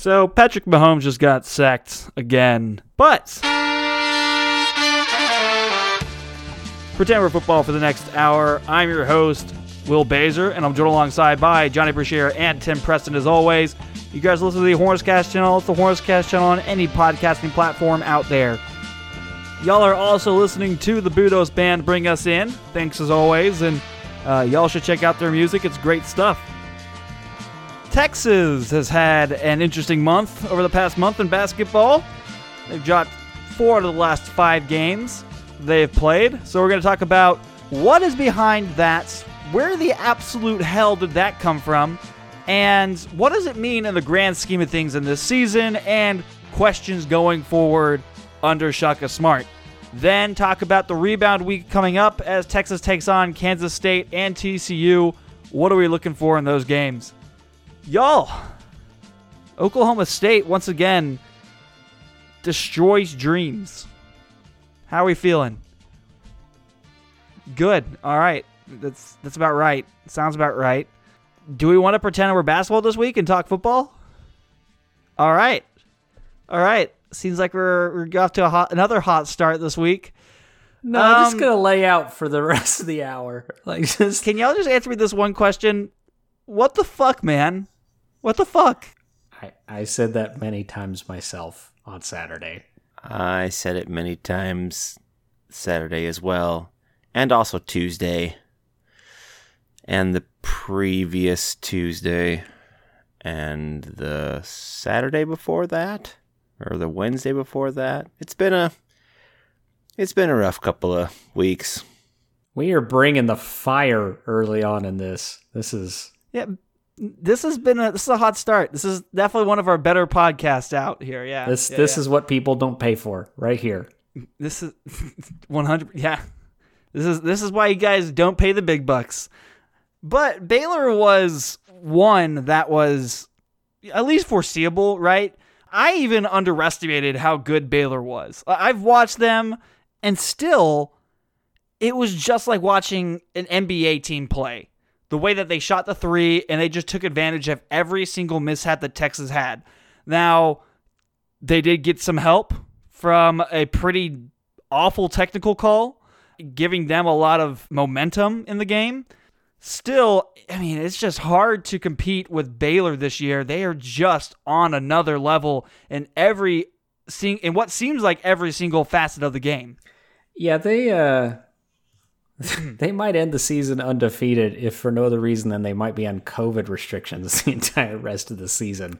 So Patrick Mahomes just got sacked again. But Pretend We're Football for the next hour. I'm your host, Will Baser, and I'm joined alongside by Johnny Brashear and Tim Preston as always. You guys listen to the Hornscast channel. It's the Hornscast channel on any podcasting platform out there. Y'all are also listening to the Budos Band Bring Us In. Thanks as always, and uh, y'all should check out their music. It's great stuff. Texas has had an interesting month over the past month in basketball. They've dropped four out of the last five games they've played. So we're going to talk about what is behind that, where the absolute hell did that come from, and what does it mean in the grand scheme of things in this season, and questions going forward under Shaka Smart. Then talk about the rebound week coming up as Texas takes on Kansas State and TCU. What are we looking for in those games? Y'all, Oklahoma State once again destroys dreams. How are we feeling? Good. All right. That's that's about right. Sounds about right. Do we want to pretend we're basketball this week and talk football? All right. All right. Seems like we're we're off to a hot, another hot start this week. No, I'm just um, gonna lay out for the rest of the hour. Like, just Can y'all just answer me this one question? What the fuck, man? What the fuck? I, I said that many times myself on Saturday. I said it many times Saturday as well, and also Tuesday, and the previous Tuesday, and the Saturday before that, or the Wednesday before that. It's been a it's been a rough couple of weeks. We are bringing the fire early on in this. This is Yeah, this has been a this is a hot start. This is definitely one of our better podcasts out here. Yeah, this yeah, this yeah. is what people don't pay for right here. this is 100 yeah this is this is why you guys don't pay the big bucks but baylor was one that was at least foreseeable right i even underestimated how good baylor was i've watched them and still it was just like watching an nba team play the way that they shot the three and they just took advantage of every single mishap that texas had now they did get some help from a pretty awful technical call, giving them a lot of momentum in the game. Still, I mean, it's just hard to compete with Baylor this year. They are just on another level in every in what seems like every single facet of the game. Yeah, they uh they might end the season undefeated if for no other reason than they might be on COVID restrictions the entire rest of the season.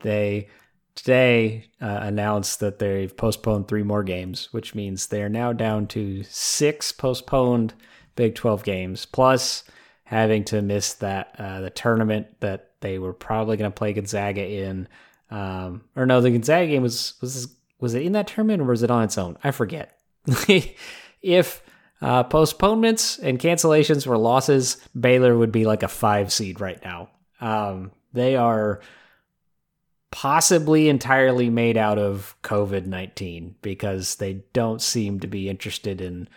They today uh, announced that they've postponed three more games, which means they are now down to six postponed Big 12 games, plus having to miss that uh, the tournament that they were probably going to play Gonzaga in. Um, or no, the Gonzaga game was was was it in that tournament or was it on its own? I forget. if uh, postponements and cancellations were losses, Baylor would be like a five seed right now. Um, they are possibly entirely made out of COVID 19 because they don't seem to be interested in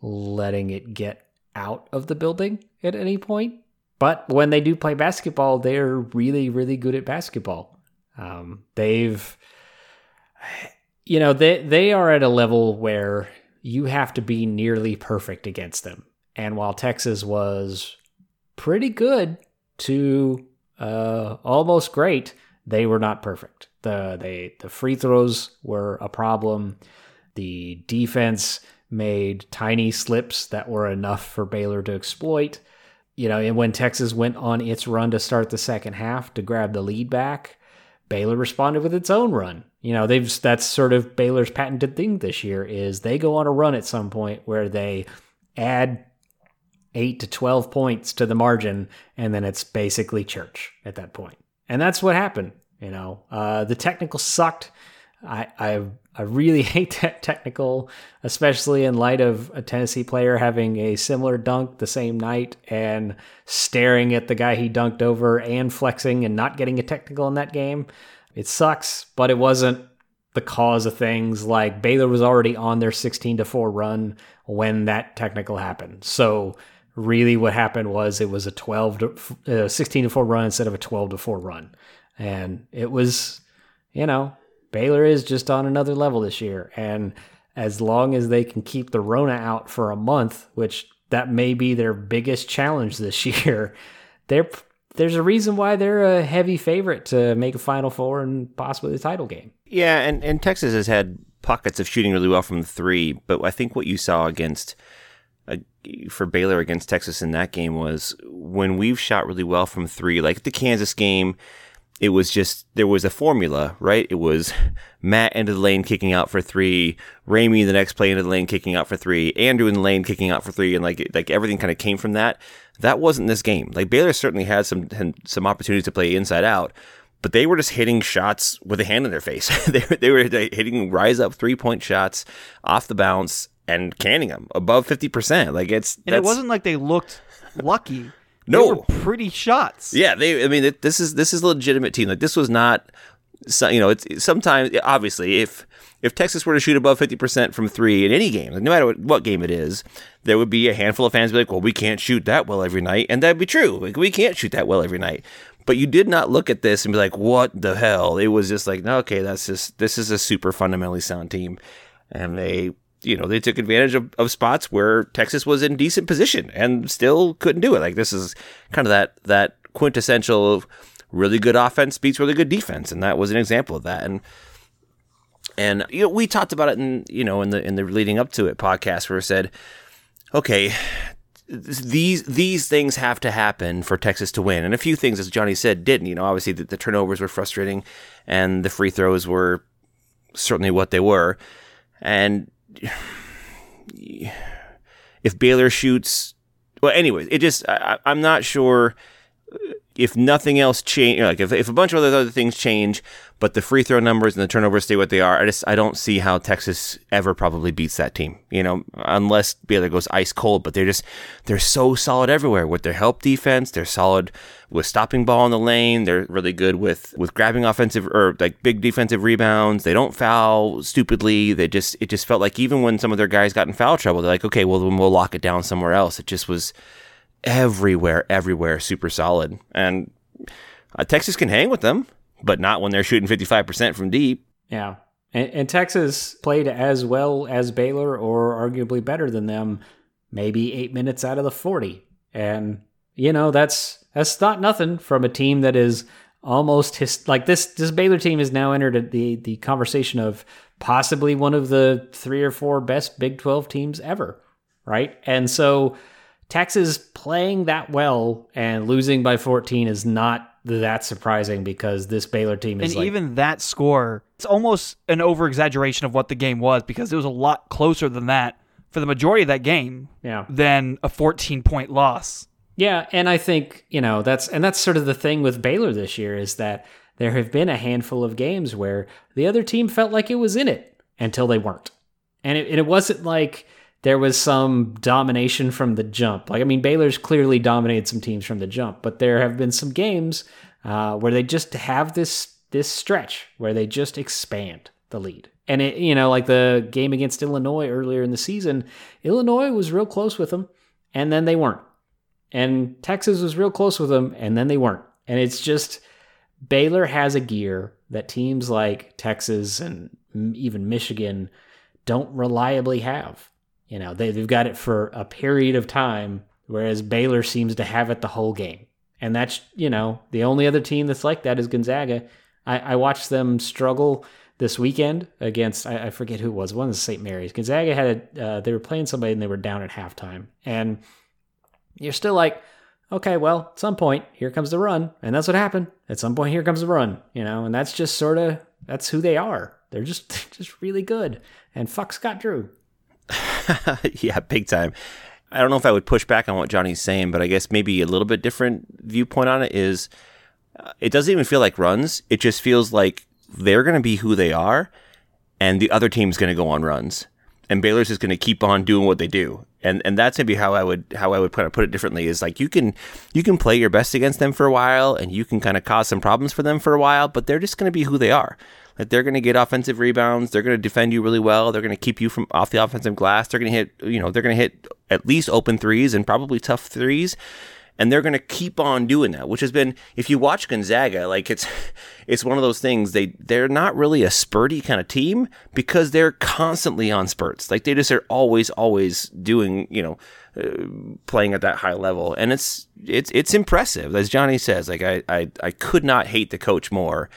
letting it get out of the building at any point. But when they do play basketball, they're really, really good at basketball. Um, they've, you know, they, they are at a level where you have to be nearly perfect against them. And while Texas was pretty good to uh, almost great, they were not perfect. The they the free throws were a problem. The defense made tiny slips that were enough for Baylor to exploit. You know, and when Texas went on its run to start the second half to grab the lead back, Baylor responded with its own run. You know, they've that's sort of Baylor's patented thing this year is they go on a run at some point where they add 8 to 12 points to the margin and then it's basically church at that point. And that's what happened. You know, uh, the technical sucked. I, I I really hate that technical, especially in light of a Tennessee player having a similar dunk the same night and staring at the guy he dunked over and flexing and not getting a technical in that game. It sucks, but it wasn't the cause of things. Like Baylor was already on their 16 to 4 run when that technical happened. So really what happened was it was a 12 to uh, 16 to 4 run instead of a 12 to 4 run and it was you know, Baylor is just on another level this year. And as long as they can keep the Rona out for a month, which that may be their biggest challenge this year, they're there's a reason why they're a heavy favorite to make a Final Four and possibly the title game. Yeah, and, and Texas has had pockets of shooting really well from the three, but I think what you saw against uh, for Baylor against Texas in that game was when we've shot really well from three, like the Kansas game, it was just there was a formula, right? It was Matt into the lane kicking out for three, Ramey the next play into the lane kicking out for three, Andrew in the lane kicking out for three, and like like everything kind of came from that. That wasn't this game. Like Baylor certainly had some some opportunities to play inside out, but they were just hitting shots with a hand in their face. they were they were hitting rise up three point shots off the bounce and canning them above fifty percent. Like it's and it wasn't like they looked lucky. No, they were pretty shots. Yeah, they. I mean, it, this is this is a legitimate team. Like this was not. You know, it's sometimes obviously if if Texas were to shoot above fifty percent from three in any game, like no matter what, what, game it is, there would be a handful of fans be like, "Well, we can't shoot that well every night," and that'd be true. Like we can't shoot that well every night. But you did not look at this and be like, "What the hell?" It was just like, no, "Okay, that's just this is a super fundamentally sound team," and they you know, they took advantage of, of spots where Texas was in decent position and still couldn't do it. Like this is kind of that that quintessential of really good offense beats really good defense, and that was an example of that. And and you know, we talked about it in you know in the in the leading up to it podcast where we said, okay, these these things have to happen for Texas to win, and a few things, as Johnny said, didn't. You know, obviously the, the turnovers were frustrating, and the free throws were certainly what they were, and if Baylor shoots, well, anyways, it just I, am not sure if nothing else change. Like if, if a bunch of other things change, but the free throw numbers and the turnovers stay what they are. I just I don't see how Texas ever probably beats that team. You know, unless Baylor goes ice cold. But they're just they're so solid everywhere with their help defense. They're solid with stopping ball in the lane. They're really good with with grabbing offensive or like big defensive rebounds. They don't foul stupidly. They just it just felt like even when some of their guys got in foul trouble, they're like, okay, well then we'll lock it down somewhere else. It just was everywhere, everywhere, super solid. And uh, Texas can hang with them but not when they're shooting 55% from deep. Yeah. And, and, Texas played as well as Baylor or arguably better than them, maybe eight minutes out of the 40. And, you know, that's, that's not nothing from a team that is almost his, like this, this Baylor team has now entered the, the conversation of possibly one of the three or four best Big 12 teams ever. Right. And so Texas playing that well and losing by 14 is not that surprising because this Baylor team is and like, even that score it's almost an over exaggeration of what the game was because it was a lot closer than that for the majority of that game yeah. than a 14 point loss. Yeah and I think you know that's and that's sort of the thing with Baylor this year is that there have been a handful of games where the other team felt like it was in it until they weren't. And it, and it wasn't like there was some domination from the jump. Like, I mean, Baylor's clearly dominated some teams from the jump, but there have been some games uh, where they just have this this stretch where they just expand the lead. And it, you know, like the game against Illinois earlier in the season, Illinois was real close with them, and then they weren't. And Texas was real close with them, and then they weren't. And it's just Baylor has a gear that teams like Texas and even Michigan don't reliably have. You know, they, they've got it for a period of time, whereas Baylor seems to have it the whole game. And that's, you know, the only other team that's like that is Gonzaga. I, I watched them struggle this weekend against, I, I forget who it was, one of the St. Mary's. Gonzaga had, a, uh, they were playing somebody and they were down at halftime. And you're still like, okay, well, at some point, here comes the run. And that's what happened. At some point, here comes the run, you know, and that's just sort of, that's who they are. They're just, just really good. And fuck Scott Drew. yeah, big time. I don't know if I would push back on what Johnny's saying, but I guess maybe a little bit different viewpoint on it is uh, it doesn't even feel like runs. It just feels like they're going to be who they are, and the other team's going to go on runs, and Baylor's just going to keep on doing what they do. And and that's maybe how I would how I would kind of put it differently is like you can you can play your best against them for a while, and you can kind of cause some problems for them for a while, but they're just going to be who they are that they're going to get offensive rebounds. They're going to defend you really well. They're going to keep you from off the offensive glass. They're going to hit, you know, they're going to hit at least open threes and probably tough threes. and they're going to keep on doing that which has been if you watch gonzaga like it's it's one of those things they they're not really a spurty kind of team because they're constantly on spurts like they just are always always doing you know uh, playing at that high level and it's it's it's impressive as johnny says like I, I i could not hate the coach more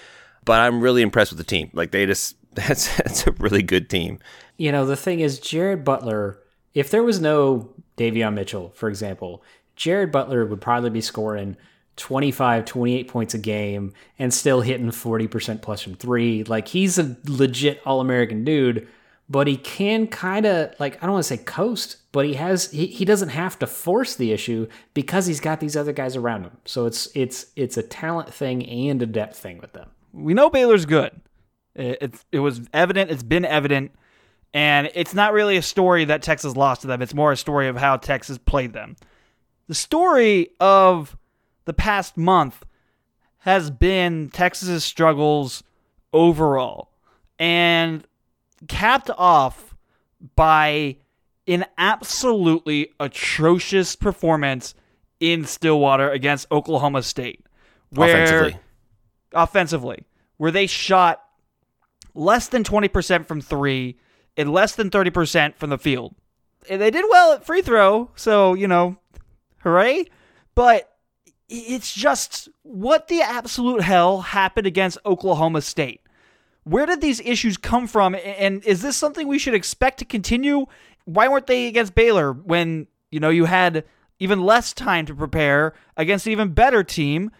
but i'm really impressed with the team like they just that's that's a really good team you know the thing is jared butler if there was no Davion Mitchell, for example, Jared Butler would probably be scoring 25, 28 points a game and still hitting 40% plus from three. Like he's a legit All American dude, but he can kind of, like, I don't want to say coast, but he has, he, he doesn't have to force the issue because he's got these other guys around him. So it's, it's, it's a talent thing and a depth thing with them. We know Baylor's good. It, it's, it was evident, it's been evident. And it's not really a story that Texas lost to them. It's more a story of how Texas played them. The story of the past month has been Texas's struggles overall and capped off by an absolutely atrocious performance in Stillwater against Oklahoma State. Where, offensively. Where they shot less than 20% from three and less than 30% from the field. And they did well at free throw, so, you know, hooray. But it's just what the absolute hell happened against Oklahoma State? Where did these issues come from? And is this something we should expect to continue? Why weren't they against Baylor when, you know, you had even less time to prepare against an even better team?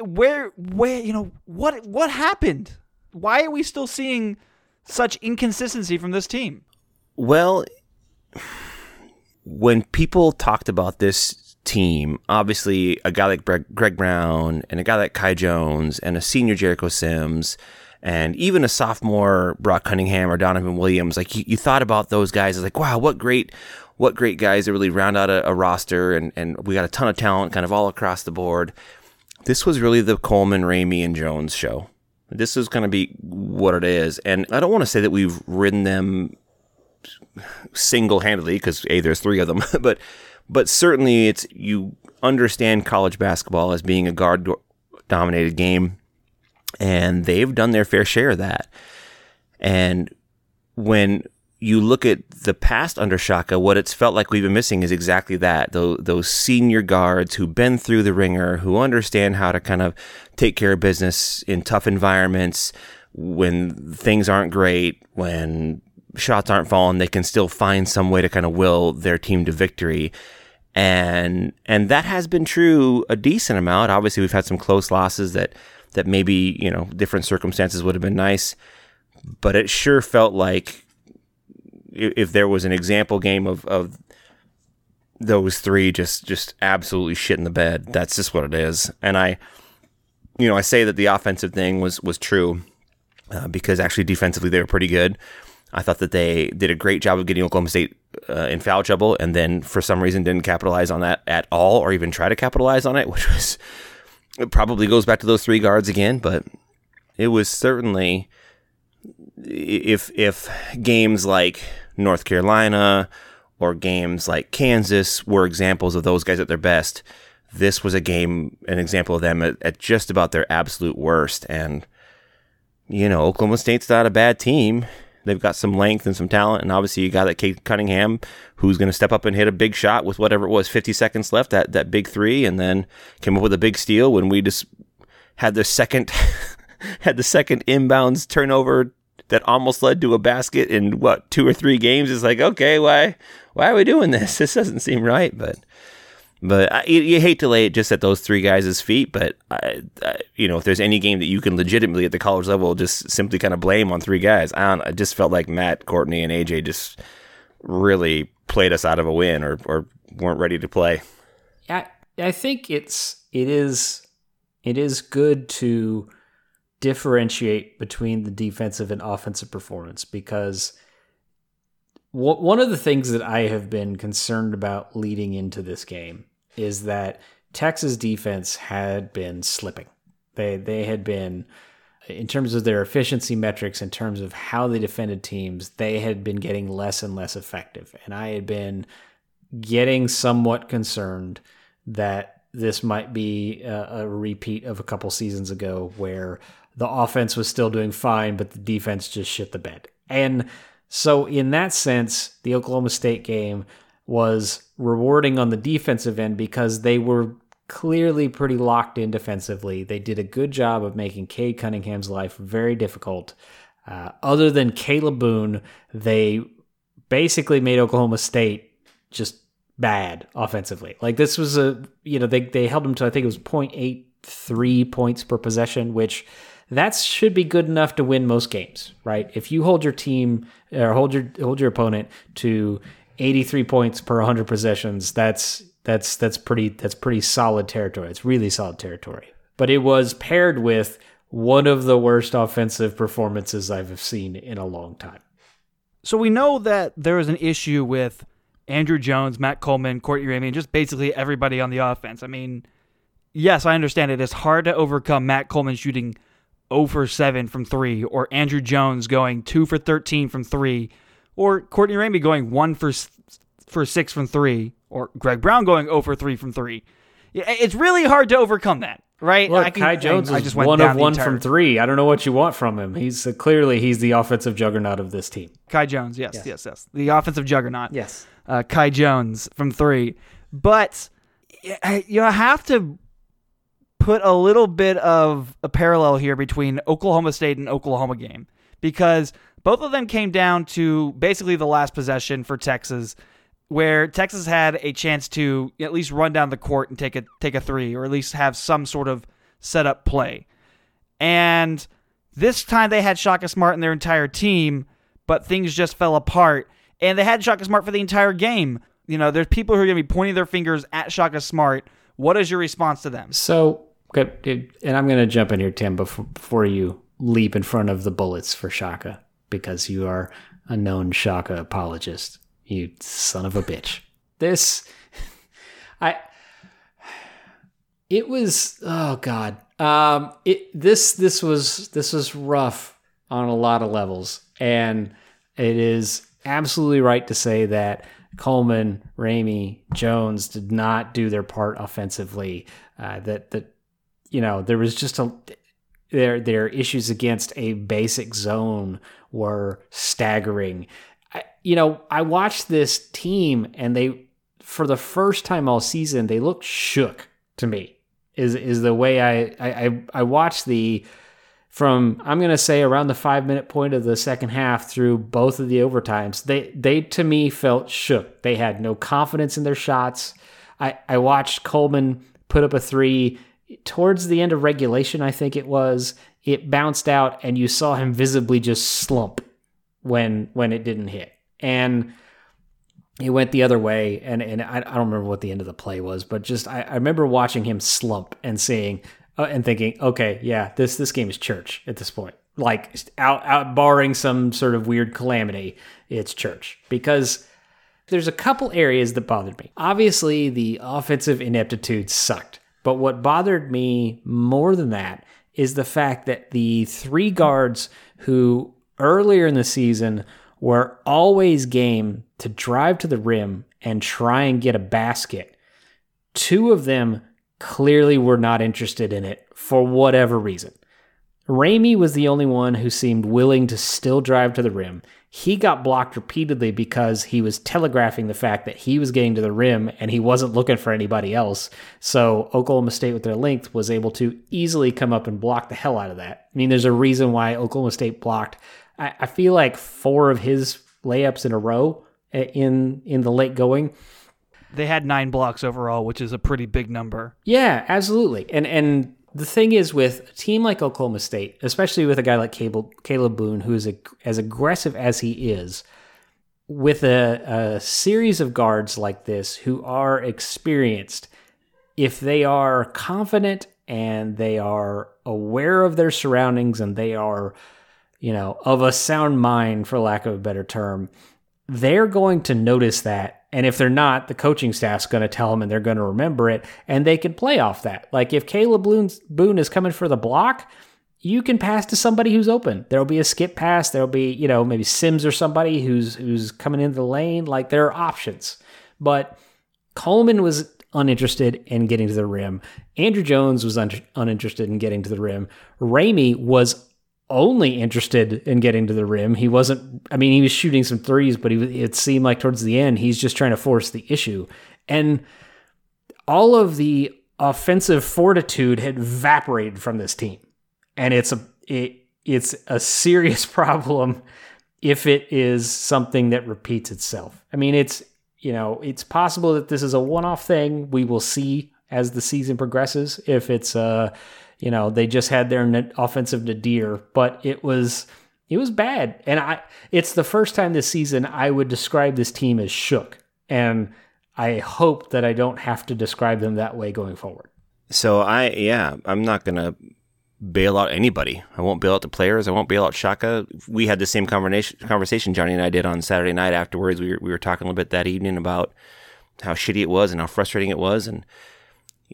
Where where you know what what happened? Why are we still seeing such inconsistency from this team? Well, when people talked about this team, obviously a guy like Greg Brown and a guy like Kai Jones and a senior Jericho Sims and even a sophomore Brock Cunningham or Donovan Williams, like you, you thought about those guys as like, wow, what great, what great guys to really round out a, a roster and, and we got a ton of talent kind of all across the board. This was really the Coleman, Ramey, and Jones show. This is going to be what it is. And I don't want to say that we've ridden them single handedly because, A, there's three of them, but but certainly it's you understand college basketball as being a guard dominated game, and they've done their fair share of that. And when you look at the past under Shaka, what it's felt like we've been missing is exactly that. Those, those senior guards who've been through the ringer, who understand how to kind of take care of business in tough environments when things aren't great, when shots aren't falling, they can still find some way to kind of will their team to victory. And and that has been true a decent amount. Obviously, we've had some close losses that that maybe, you know, different circumstances would have been nice, but it sure felt like if there was an example game of, of those three just just absolutely shit in the bed. That's just what it is. And I, you know, I say that the offensive thing was was true uh, because actually defensively they were pretty good. I thought that they did a great job of getting Oklahoma State uh, in foul trouble, and then for some reason didn't capitalize on that at all, or even try to capitalize on it, which was it probably goes back to those three guards again. But it was certainly if if games like North Carolina or games like Kansas were examples of those guys at their best. This was a game, an example of them at, at just about their absolute worst. And, you know, Oklahoma State's not a bad team. They've got some length and some talent, and obviously you got that Cade Cunningham who's going to step up and hit a big shot with whatever it was, 50 seconds left, that that big three, and then came up with a big steal when we just had the second had the second inbounds turnover that almost led to a basket in what two or three games. It's like, okay, why why are we doing this? This doesn't seem right, but but I, you, hate to lay it just at those three guys' feet. But I, I, you know, if there's any game that you can legitimately at the college level just simply kind of blame on three guys, I don't. I just felt like Matt, Courtney, and AJ just really played us out of a win or or weren't ready to play. I I think it's it is it is good to differentiate between the defensive and offensive performance because one of the things that I have been concerned about leading into this game is that Texas defense had been slipping. They they had been in terms of their efficiency metrics in terms of how they defended teams, they had been getting less and less effective. And I had been getting somewhat concerned that this might be a, a repeat of a couple seasons ago where the offense was still doing fine, but the defense just shit the bed. And so, in that sense, the Oklahoma State game was rewarding on the defensive end because they were clearly pretty locked in defensively. They did a good job of making Cade Cunningham's life very difficult. Uh, other than Kalib Boone, they basically made Oklahoma State just bad offensively. Like this was a you know they they held them to I think it was 0.83 points per possession, which that should be good enough to win most games, right? If you hold your team or hold your hold your opponent to 83 points per 100 possessions, that's that's that's pretty that's pretty solid territory. It's really solid territory. But it was paired with one of the worst offensive performances I've seen in a long time. So we know that there is an issue with Andrew Jones, Matt Coleman, Courtney Ramey, and just basically everybody on the offense. I mean, yes, I understand it is hard to overcome Matt Coleman shooting 0 for 7 from 3, or Andrew Jones going 2 for 13 from 3, or Courtney Ramey going 1 for, for 6 from 3, or Greg Brown going 0 for 3 from 3. It's really hard to overcome that right? Look, I can, Kai Jones I, I just one of one from three. I don't know what you want from him. He's uh, clearly he's the offensive juggernaut of this team. Kai Jones, yes, yes, yes, yes. the offensive juggernaut. Yes, uh, Kai Jones from three, but you have to put a little bit of a parallel here between Oklahoma State and Oklahoma game because both of them came down to basically the last possession for Texas where Texas had a chance to at least run down the court and take a take a three, or at least have some sort of setup play. And this time they had Shaka Smart and their entire team, but things just fell apart. And they had Shaka Smart for the entire game. You know, there's people who are going to be pointing their fingers at Shaka Smart. What is your response to them? So, okay, and I'm going to jump in here, Tim, before, before you leap in front of the bullets for Shaka, because you are a known Shaka apologist. You son of a bitch. This, I, it was, oh God. Um, it, this, this was, this was rough on a lot of levels. And it is absolutely right to say that Coleman, Ramey, Jones did not do their part offensively. Uh, that, that, you know, there was just a, their, their issues against a basic zone were staggering you know, I watched this team and they, for the first time all season, they looked shook to me. Is is the way I I I watched the from I'm gonna say around the five minute point of the second half through both of the overtimes. They they to me felt shook. They had no confidence in their shots. I I watched Coleman put up a three towards the end of regulation. I think it was. It bounced out, and you saw him visibly just slump when when it didn't hit and he went the other way and and I, I don't remember what the end of the play was but just I, I remember watching him slump and seeing uh, and thinking okay yeah this this game is church at this point like out out barring some sort of weird calamity it's church because there's a couple areas that bothered me obviously the offensive ineptitude sucked but what bothered me more than that is the fact that the three guards who earlier in the season were always game to drive to the rim and try and get a basket. Two of them clearly were not interested in it for whatever reason. Ramey was the only one who seemed willing to still drive to the rim. He got blocked repeatedly because he was telegraphing the fact that he was getting to the rim and he wasn't looking for anybody else. So Oklahoma State, with their length, was able to easily come up and block the hell out of that. I mean, there's a reason why Oklahoma State blocked I, I feel like four of his layups in a row eh, in in the late going. They had nine blocks overall, which is a pretty big number. Yeah, absolutely. And and the thing is with a team like Oklahoma State, especially with a guy like Kalib Boone, who is a, as aggressive as he is, with a, a series of guards like this who are experienced, if they are confident and they are aware of their surroundings and they are you know, of a sound mind, for lack of a better term, they're going to notice that. And if they're not, the coaching staff's going to tell them and they're going to remember it and they can play off that. Like if Kalib Boone is coming for the block, you can pass to somebody who's open. There'll be a skip pass. There'll be, you know, maybe Sims or somebody who's who's coming into the lane. Like there are options. But Coleman was uninterested in getting to the rim. Andrew Jones was un- uninterested in getting to the rim. Ramey was only interested in getting to the rim. He wasn't, I mean, he was shooting some threes, but he, it seemed like towards the end, he's just trying to force the issue. And all of the offensive fortitude had evaporated from this team. And it's a, it, it's a serious problem if it is something that repeats itself. I mean, it's, you know, it's possible that this is a one off thing. We will see as the season progresses if it's, uh, you know, they just had their offensive nadir, but it was it was bad. And I it's the first time this season I would describe this team as shook. And I hope that I don't have to describe them that way going forward. So I yeah, I'm not to bail out anybody. I won't bail out the players. I won't bail out Shaka. We had the same conversation conversation Johnny and I did on Saturday night afterwards. We were, we were talking a little bit that evening about how shitty it was and how frustrating it was and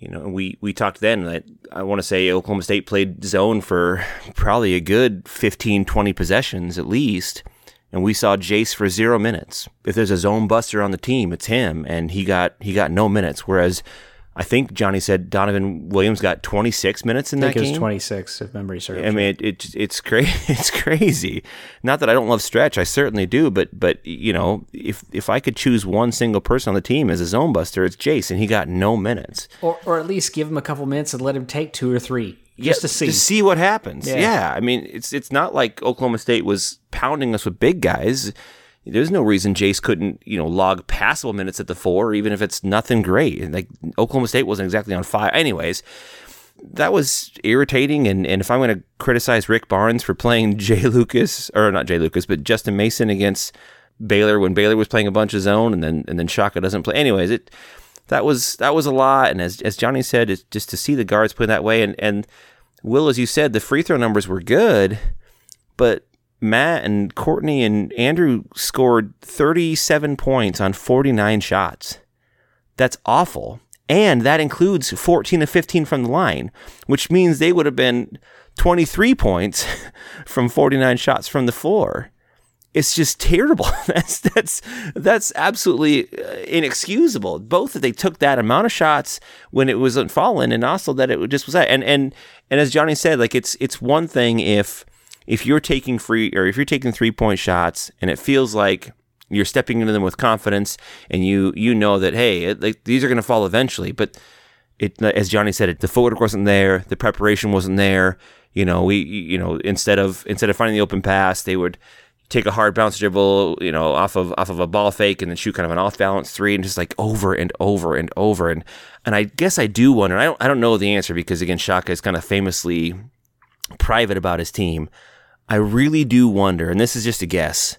you know, we, we talked then that I want to say Oklahoma State played zone for probably a good 15, 20 possessions at least. And we saw Jase for zero minutes. If there's a zone buster on the team, it's him. And he got, he got no minutes. Whereas I think Johnny said Donovan Williams got 26 minutes in I think that it game. was 26 if memory serves. I mean, it, it it's crazy. It's crazy. Not that I don't love stretch, I certainly do. But but you know, if if I could choose one single person on the team as a zone buster, it's Jason. He got no minutes. or or at least give him a couple minutes and let him take two or three just to see. to see what happens. Yeah. Yeah. I mean, it's it's not like Oklahoma State was pounding us with big guys. There's no reason Jase couldn't, you know, log passable minutes at the four, even if it's nothing great. Like Oklahoma State wasn't exactly on fire. Anyways, that was irritating. And, and if I'm going to criticize Rick Barnes for playing Jai Lucas, or not Jai Lucas, but Justin Mason against Baylor when Baylor was playing a bunch of zone, and then and then Shaka doesn't play. Anyways, it that was that was a lot. And as as Johnny said, it's just to see the guards play that way. And and Will, as you said, the free throw numbers were good, but Matt and Courtney and Andrew scored 37 points on 49 shots. That's awful. And that includes 14 to 15 from the line, which means they would have been 23 points from 49 shots from the floor. It's just terrible. That's that's that's absolutely uh, inexcusable. Both that they took that amount of shots when it wasn't falling, and also that it just was that. And and and as Johnny said, like it's it's one thing if if you're taking free or if you're taking three point shots and it feels like you're stepping into them with confidence and you you know that hey it, like these are going to fall eventually but it as Johnny said it the footwork wasn't there the preparation wasn't there you know we you know instead of instead of finding the open pass they would take a hard bounce dribble you know off of off of a ball fake and then shoot kind of an off balance three and just like over and over and over. And and I guess I do wonder I don't I don't know the answer because again Shaka is kind of famously private about his team I really do wonder, and this is just a guess.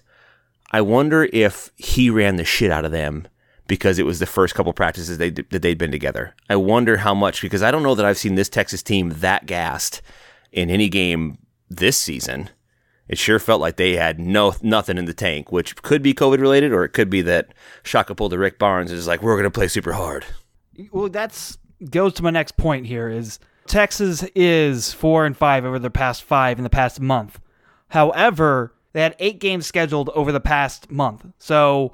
I wonder if he ran the shit out of them because it was the first couple practices they that they'd been together. I wonder how much because I don't know that I've seen this Texas team that gassed in any game this season. It sure felt like they had no nothing in the tank, which could be COVID related, or it could be that Shaka pulled the Rick Barnes is like, "We're going to play super hard." Well, that's goes to my next point here is Texas is four and five over the past five in the past month. However, they had eight games scheduled over the past month. So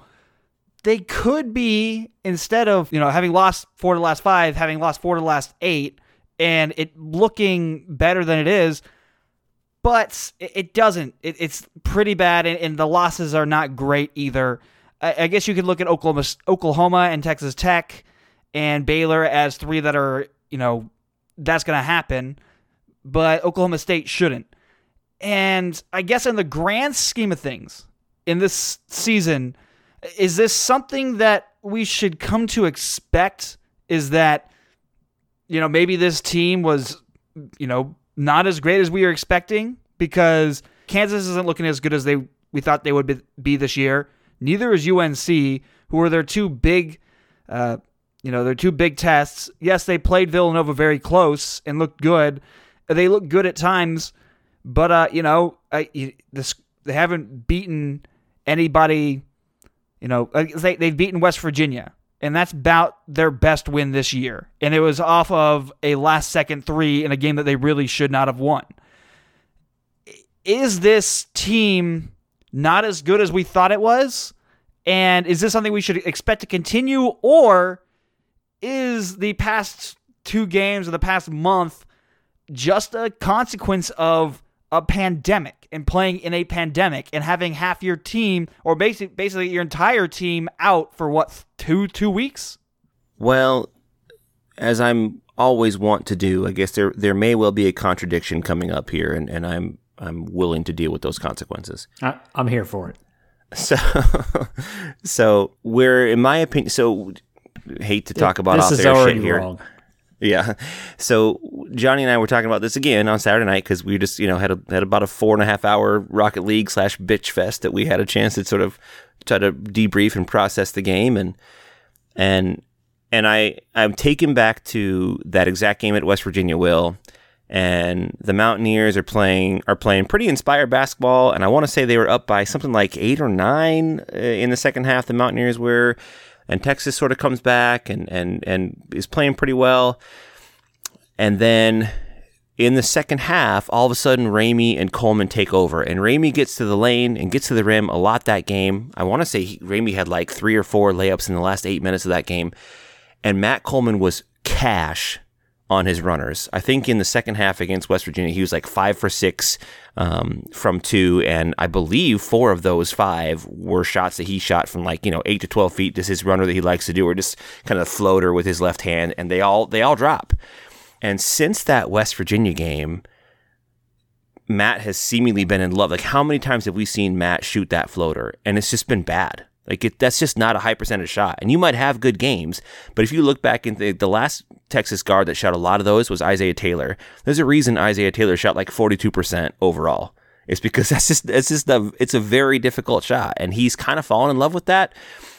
they could be, instead of, you know, having lost four to the last five, having lost four to the last eight, and it looking better than it is, but it doesn't. It, it's pretty bad, and, and, the losses are not great either. I, I guess you could look at Oklahoma, Oklahoma and Texas Tech and Baylor as three that are, you know, that's going to happen, but Oklahoma State shouldn't. And I guess in the grand scheme of things, in this season, is this something that we should come to expect? Is that, you know, maybe this team was, you know, not as great as we were expecting because Kansas isn't looking as good as they we thought they would be, this year. Neither is UNC, who are their two big, uh, you know, their two big tests. Yes, they played Villanova very close and looked good. They look good at times but uh, you know, I, this they haven't beaten anybody. You know, they they've beaten West Virginia, and that's about their best win this year. And it was off of a last second three in a game that they really should not have won. Is this team not as good as we thought it was? And is this something we should expect to continue, or is the past two games or the past month just a consequence of a pandemic and playing in a pandemic and having half your team or basically basically your entire team out for what two two weeks? Well, as I'm always want to do, I guess there there may well be a contradiction coming up here, and, and I'm I'm willing to deal with those consequences. I, I'm here for it. So, so we're in my opinion. So, hate to talk about this off is air already shit here. Yeah. So Johnny and I were talking about this again on Saturday night because we just you know had a, had about a four and a half hour Rocket League slash bitch fest that we had a chance to sort of try to debrief and process the game. And and and I I'm taken back to that exact game at West Virginia Will. And the Mountaineers are playing are playing pretty inspired basketball. And I want to say they were up by something like 8 or 9 uh, in the second half. The Mountaineers were and Texas sort of comes back and and and is playing pretty well. And then in the second half, all of a sudden, Ramey and Coleman take over, and Ramey gets to the lane and gets to the rim a lot that game. I want to say he, Ramey had like three or four layups in the last eight minutes of that game, and Matt Coleman was cash on his runners. I think in the second half against West Virginia, he was like five for six um, from two, and I believe four of those five were shots that he shot from like you know eight to twelve feet. This is his runner that he likes to do, or just kind of floater with his left hand, and they all they all drop. And since that West Virginia game, Matt has seemingly been in love. Like, how many times have we seen Matt shoot that floater? And it's just been bad. Like, it, that's just not a high percentage shot. And you might have good games, but if you look back in the, the last Texas guard that shot a lot of those was Isaiah Taylor. There's a reason Isaiah Taylor shot like 42% overall. It's because that's just, it's just a, it's a very difficult shot. And he's kind of fallen in love with that.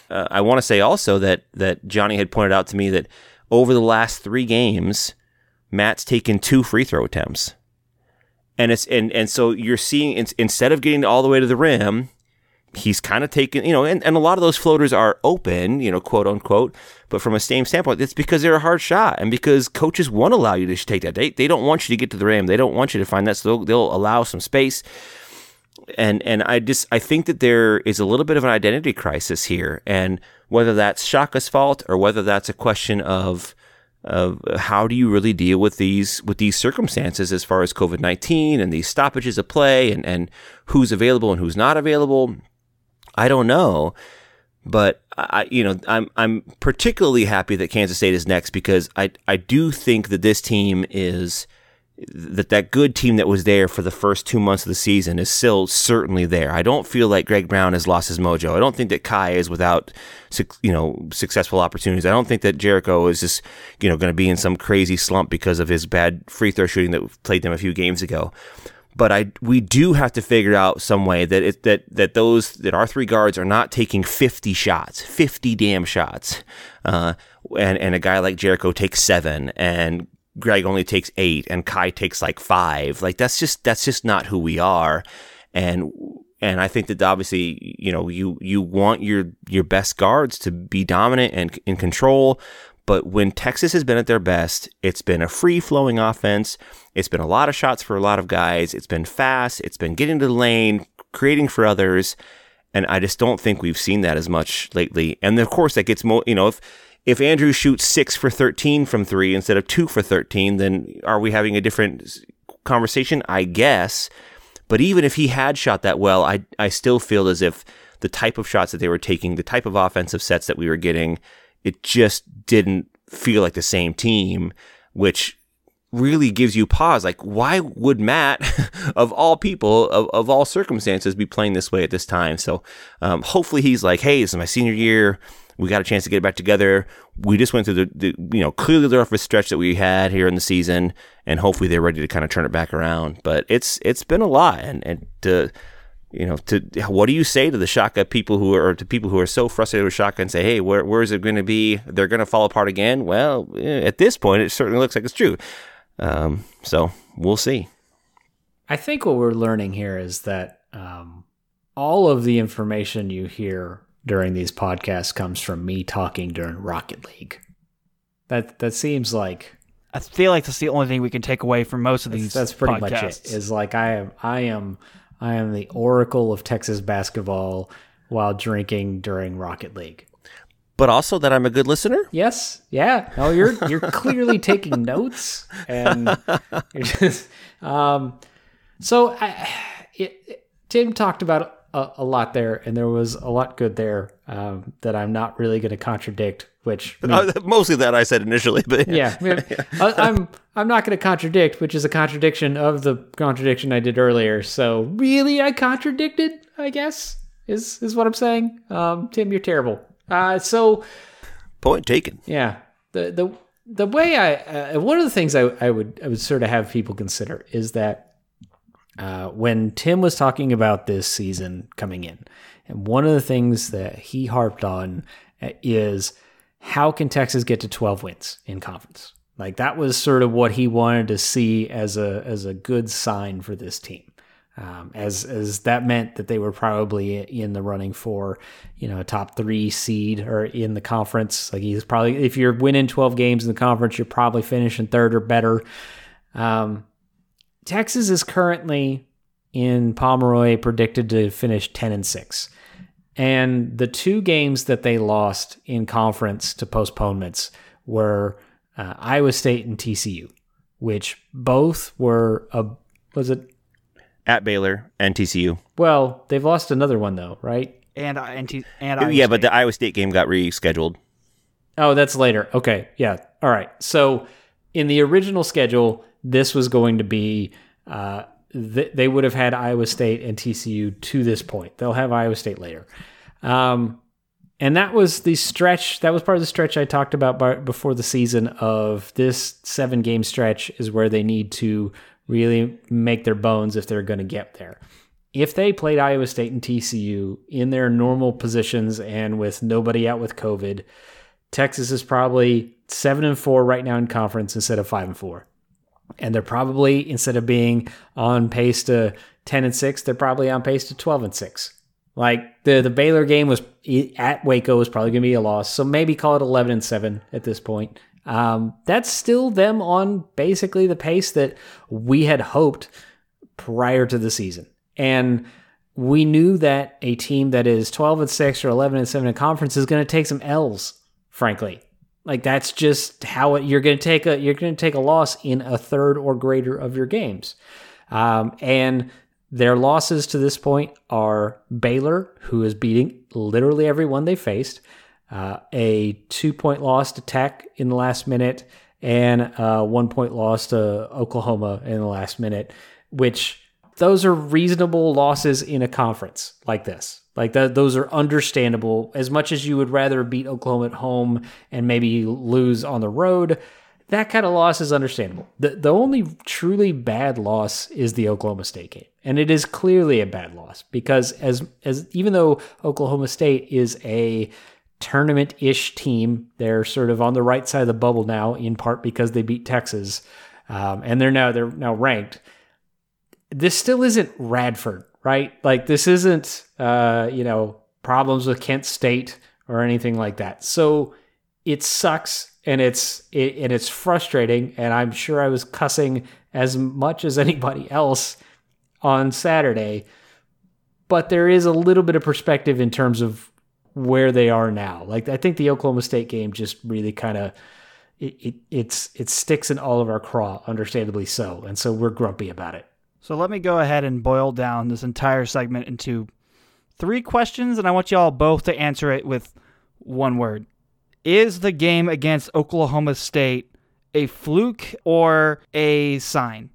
Uh, I want to say also that, that Johnny had pointed out to me that over the last three games, Matt's taken two free throw attempts. And it's and and so you're seeing instead of getting all the way to the rim, he's kind of taken, you know, and, and a lot of those floaters are open, you know, quote unquote. But from a same standpoint, it's because they're a hard shot and because coaches won't allow you to take that. They, they don't want you to get to the rim. They don't want you to find that. So they'll, they'll allow some space. And and I just I think that there is a little bit of an identity crisis here. And whether that's Shaka's fault or whether that's a question of of how do you really deal with these with these circumstances as far as COVID nineteen and these stoppages of play and and who's available and who's not available. I don't know, but I you know I'm I'm particularly happy that Kansas State is next because I I do think that this team is that that good team that was there for the first two months of the season is still certainly there. I don't feel like Greg Brown has lost his mojo. I don't think that Kai is without you know successful opportunities. I don't think that Jericho is just you know going to be in some crazy slump because of his bad free throw shooting that played them a few games ago. But I we do have to figure out some way that it that that those that our three guards are not taking fifty shots, fifty damn shots, uh, and and a guy like Jericho takes seven, and Greg only takes eight and Kai takes like five. Like that's just that's just not who we are. And and I think that obviously, you know, you you want your your best guards to be dominant and in control. But when Texas has been at their best, it's been a free flowing offense. It's been a lot of shots for a lot of guys. It's been fast. It's been getting to the lane, creating for others. And I just don't think we've seen that as much lately. And of course, that gets more, you know, if if Andrew shoots six for 13 from three instead of two for 13, then are we having a different conversation? I guess. But even if he had shot that well, I, I still feel as if the type of shots that they were taking, the type of offensive sets that we were getting, it just didn't feel like the same team, which really gives you pause. Like, why would Matt, of all people, of, of all circumstances, be playing this way at this time? So um, hopefully he's like, hey, this is my senior year. We got a chance to get back together. We just went through the, the you know, clearly the roughest stretch that we had here in the season, and hopefully they're ready to kind of turn it back around. But it's it's been a lot, and and to you know, to what do you say to the Shaka people who are to people who are so frustrated with Shaka and say, hey, where where is it going to be? They're going to fall apart again. Well, eh, at this point, it certainly looks like it's true. Um, so we'll see. I think what we're learning here is that um, all of the information you hear during these podcasts comes from me talking during Rocket League. That that seems like I feel like that's the only thing we can take away from most of these. That's pretty podcasts. much it. Is like I am I am I am the oracle of Texas basketball while drinking during Rocket League. but also that I'm a good listener. Yes. Yeah. No, you're you're clearly taking notes, and you're just. Um, so, I, it, it- Tim talked about a, a lot there, and there was a lot good there um, that I'm not really going to contradict. Which Uh, mostly that I said initially, but yeah, I, I'm I'm not going to contradict, which is a contradiction of the contradiction I did earlier. So really, I contradicted. I guess is is what I'm saying. Um, Tim, you're terrible. Uh, so point taken. yeah, the the the way I uh, one of the things I, I would I would sort of have people consider is that uh, when Tim was talking about this season coming in, and one of the things that he harped on uh, is how can Texas get to 12 wins in conference? Like that was sort of what he wanted to see as a as a good sign for this team. Um, as as that meant that they were probably in the running for you know a top three seed or in the conference. Like he's probably if you're winning 12 games in the conference, you're probably finishing third or better. Um, Texas is currently in Pomeroy predicted to finish 10 and 6. And the two games that they lost in conference to postponements were uh, Iowa State and TCU, which both were a was it At Baylor and TCU. well, they've lost another one though, right? And and T- and Iowa yeah, but the Iowa State game got rescheduled. Oh, that's later. Okay. Yeah. All right. So in the original schedule, this was going to be, uh, th- they would have had Iowa State and TCU to this point. They'll have Iowa State later. Um, and that was the stretch. That was part of the stretch I talked about by, before the season of this seven game stretch is where they need to really make their bones if they're going to get there. If they played Iowa State and TCU in their normal positions and with nobody out with COVID, Texas is probably seven and four right now in conference instead of five and four. And they're probably, instead of being on pace to 10 and six, they're probably on pace to 12 and six. Like the, the Baylor game was at Waco was probably going to be a loss. So maybe call it 11 and seven at this point. Um, that's still them on basically the pace that we had hoped prior to the season. And we knew that a team that is 12 and 6 or 11 and 7 in conference is going to take some L's, frankly. Like that's just how it, you're going to take a you're going to take a loss in a third or greater of your games. Um, and their losses to this point are Baylor, who is beating literally everyone they faced, uh, a two point loss to Tech in the last minute, and a one point loss to Oklahoma in the last minute, which those are reasonable losses in a conference like this. Like that, those are understandable. As much as you would rather beat Oklahoma at home and maybe lose on the road, that kind of loss is understandable. The the only truly bad loss is the Oklahoma State game. And it is clearly a bad loss because as as even though Oklahoma State is a tournament-ish team, they're sort of on the right side of the bubble now in part because they beat Texas. Um, and they're now they're now ranked. This still isn't Radford, right? Like this isn't uh, you know, problems with Kent State or anything like that. So it sucks and it's it, and it's frustrating. And i'm sure i was cussing as much as anybody else on saturday. But there is a little bit of perspective in terms of where they are now. Like i think the oklahoma state game just really kind of it, it it's it sticks in all of our craw understandably so. And so we're grumpy about it So let me go ahead and boil down this entire segment into three questions, and I want you all both to answer it with one word. Is the game against Oklahoma State a fluke or a sign?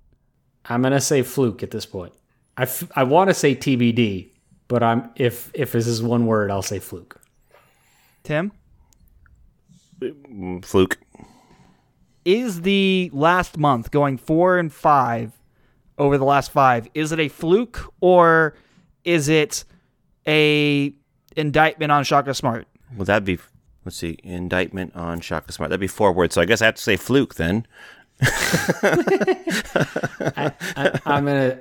i'm gonna say fluke at this point i, f- I want to say tbd but i'm if if this is one word i'll say fluke Tim? Mm, Fluke. Is the last month going four and five over the last five, is it a fluke or is it a indictment on Shaka Smart? Well, that'd be let's see, indictment on Shaka Smart. That'd be four words. So I guess I have to say fluke then. I, I'm gonna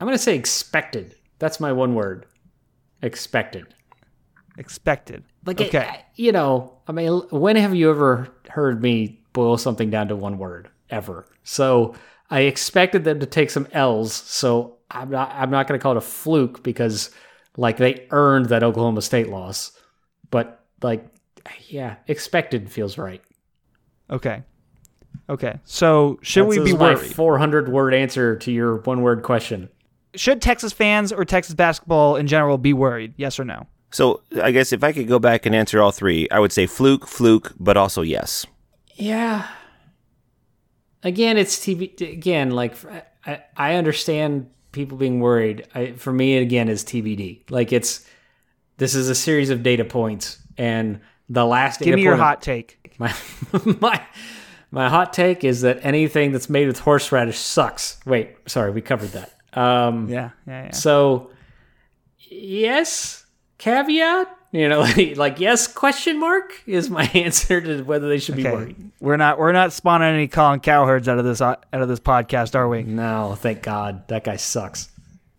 I'm gonna say expected. That's my one word. Expected. Expected. Like okay. I- you know, I mean, when have you ever heard me boil something down to one word ever? So I expected them to take some L's. So I'm not I'm not gonna call it a fluke because like they earned that Oklahoma State loss, but like, yeah, expected feels right. Okay. Okay. So should we be is my worried? 400 word answer to your one word question. should Texas fans or Texas basketball in general be worried? Yes or no? So I guess if I could go back and answer all three, I would say fluke, fluke, but also yes. Yeah. Again, it's TV. Again, like I, I understand people being worried. I, for me, again, is TBD. Like it's this is a series of data points, and the last Give me your point- hot take. My my my hot take is that anything that's made with horseradish sucks. Wait, sorry, we covered that. Um, Yeah, yeah, yeah. so yes, caveat. You know, like, like yes, question mark is my answer to whether they should be worried. We're not we're not spawning any Colin Cowherds out of this out of this podcast, are we? No, thank God that guy sucks.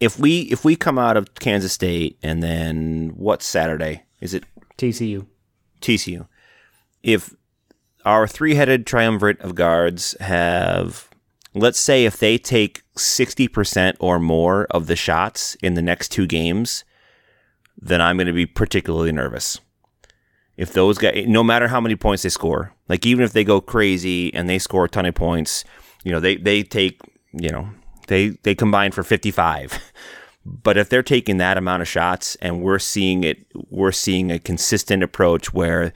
If we if we come out of Kansas State and then what's Saturday? Is it TCU. TCU? If our three-headed triumvirate of guards have let's say if they take 60% or more of the shots in the next two games, then I'm going to be particularly nervous. If those guys, no matter how many points they score, like even if they go crazy and they score a ton of points, you know, they, they take, you know, they, they combine for 55. But if they're taking that amount of shots and we're seeing it, we're seeing a consistent approach where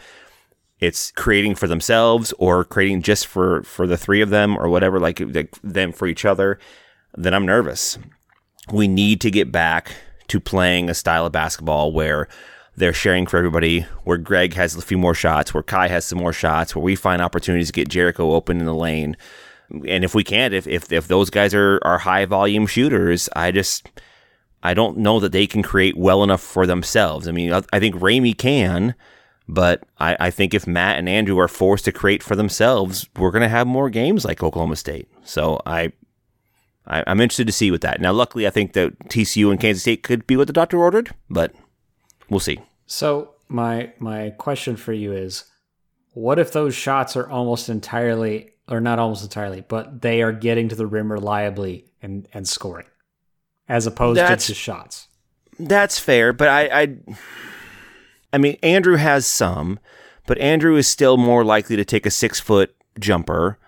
it's creating for themselves or creating just for for the three of them or whatever like, like them for each other then i'm nervous we need to get back to playing a style of basketball where they're sharing for everybody where greg has a few more shots where kai has some more shots where we find opportunities to get jericho open in the lane and if we can't if if, if those guys are are high volume shooters i just I don't know that they can create well enough for themselves. I mean, I I think Ramey can, but I, I think if Matt and Andrew are forced to create for themselves, we're going to have more games like Oklahoma State. So I, I, I'm interested to see with that. Now, luckily, I think that TCU and Kansas State could be what the doctor ordered, but we'll see. So my my question for you is, what if those shots are almost entirely, or not almost entirely, but they are getting to the rim reliably and and scoring, as opposed That's- to just shots? That's fair, but I, I, I mean, Andrew has some, but Andrew is still more likely to take a six foot jumper,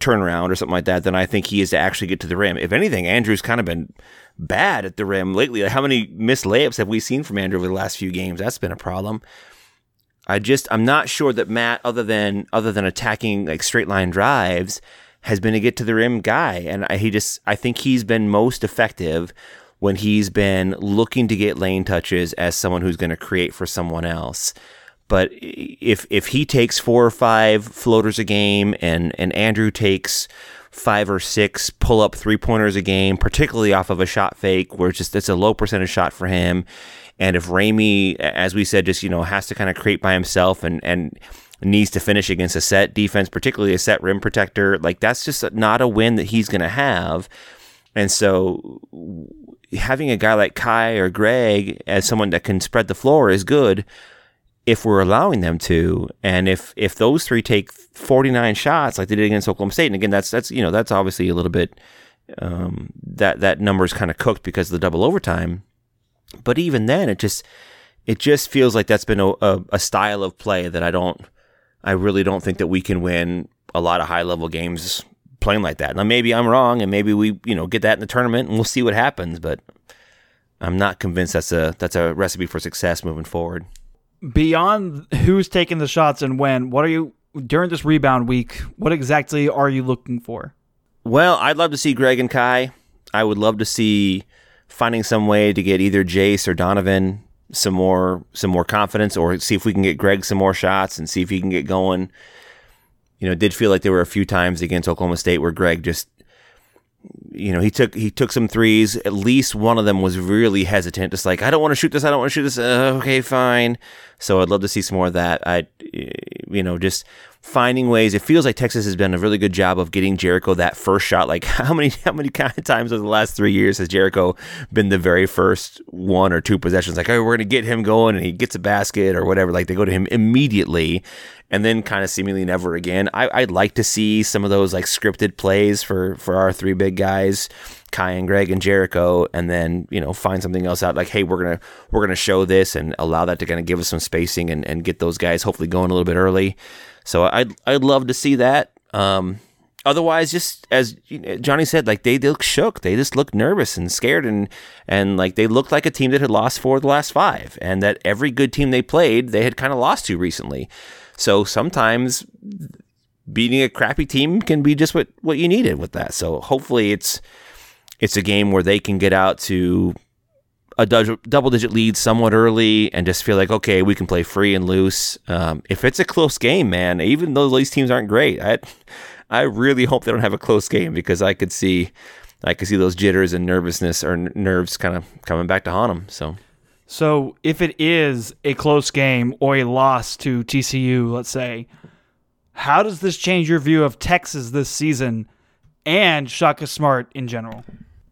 turnaround or something like that than I think he is to actually get to the rim. If anything, Andrew's kind of been bad at the rim lately. Like, how many missed layups have we seen from Andrew over the last few games? That's been a problem. I just I'm not sure that Matt, other than other than attacking like straight line drives, has been a get to the rim guy, and I, he just I think he's been most effective when he's been looking to get lane touches as someone who's going to create for someone else. But if if he takes four or five floaters a game, and and Andrew takes five or six pull up three pointers a game, particularly off of a shot fake, where it's just it's a low percentage shot for him. And if Ramey, as we said, just you know has to kind of create by himself and and needs to finish against a set defense, particularly a set rim protector, like that's just not a win that he's going to have. And so having a guy like Kai or Greg as someone that can spread the floor is good if we're allowing them to. And if if those three take 49 shots like they did against Oklahoma State, and again that's that's you know that's obviously a little bit um, that that number is kind of cooked because of the double overtime. But even then, it just it just feels like that's been a, a, a style of play that I don't I really don't think that we can win a lot of high level games playing like that. Now maybe I'm wrong, and maybe we you know get that in the tournament, and we'll see what happens. But I'm not convinced that's a that's a recipe for success moving forward. Beyond who's taking the shots and when, what are you during this rebound week? What exactly are you looking for? Well, I'd love to see Greg and Kai. I would love to see finding some way to get either Jase or Donovan some more some more confidence, or see if we can get Greg some more shots and see if he can get going. You know, it did feel like there were a few times against Oklahoma State where Greg just, you know, he took he took some threes. At least one of them was really hesitant, just like I don't want to shoot this, I don't want to shoot this. Uh, okay, fine. So I'd love to see some more of that. I, you know, just finding ways. It feels like Texas has done a really good job of getting Jericho that first shot. Like how many how many times over the last three years has Jericho been the very first one or two possessions? Like, oh, we're gonna get him going, and he gets a basket or whatever. Like they go to him immediately, and then kind of seemingly never again. I, I'd like to see some of those like scripted plays for for our three big guys Kai and Greg and Jericho, and then you know find something else out. Like, hey, we're gonna we're gonna show this and allow that to kind of give us some spacing and, and get those guys hopefully going a little bit early. So I'd I'd love to see that. Um, otherwise, just as Johnny said, like they, they look shook. They just look nervous and scared, and and like they looked like a team that had lost four of the last five, and that every good team they played, they had kind of lost to recently. So sometimes beating a crappy team can be just what what you needed with that. So hopefully it's it's a game where they can get out to a double digit lead somewhat early and just feel like okay we can play free and loose. Um, if it's a close game, man, even though these teams aren't great, I I really hope they don't have a close game because I could see I could see those jitters and nervousness or nerves kind of coming back to haunt them. So. So, if it is a close game or a loss to TCU, let's say, how does this change your view of Texas this season and Shaka Smart in general?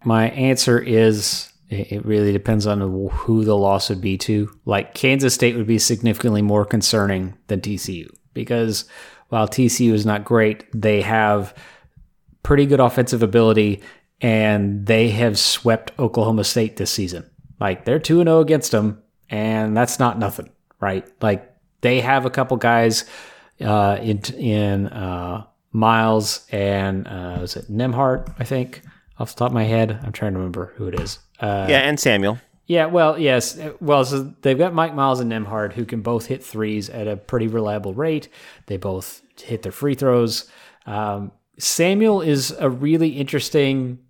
My answer is it really depends on who the loss would be to. Like Kansas State would be significantly more concerning than TCU because while TCU is not great, they have pretty good offensive ability and they have swept Oklahoma State this season. Like they're 2 0 against them, and that's not nothing, right? Like they have a couple guys uh, in in uh, Miles and uh, was it Nembhard? I think off the top of my head, I'm trying to remember who it is. Uh, yeah, and Samuel. Yeah, well, yes, well, so they've got Mike Miles and Nembhard who can both hit threes at a pretty reliable rate. They both hit their free throws. Um, Samuel is a really interesting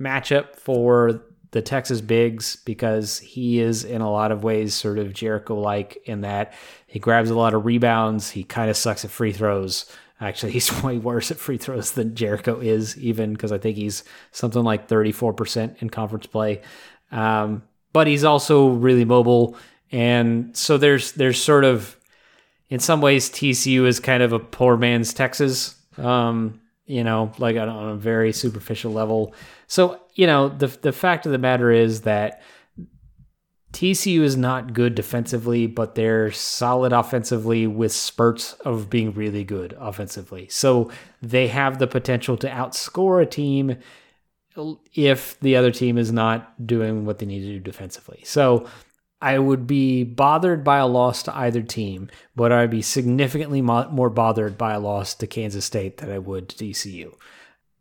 matchup for the Texas Bigs because he is in a lot of ways sort of Jericho like in that he grabs a lot of rebounds. He kind of sucks at free throws. Actually, he's way worse at free throws than Jericho is, even because I think he's something like 34% in conference play. Um, but he's also really mobile. And so there's there's sort of in some ways TCU is kind of a poor man's Texas. Um, you know, like on, on a very superficial level. So, you know, the the fact of the matter is that TCU is not good defensively, but they're solid offensively with spurts of being really good offensively. So they have the potential to outscore a team if the other team is not doing what they need to do defensively. So I would be bothered by a loss to either team, but I'd be significantly more bothered by a loss to Kansas State than I would to TCU.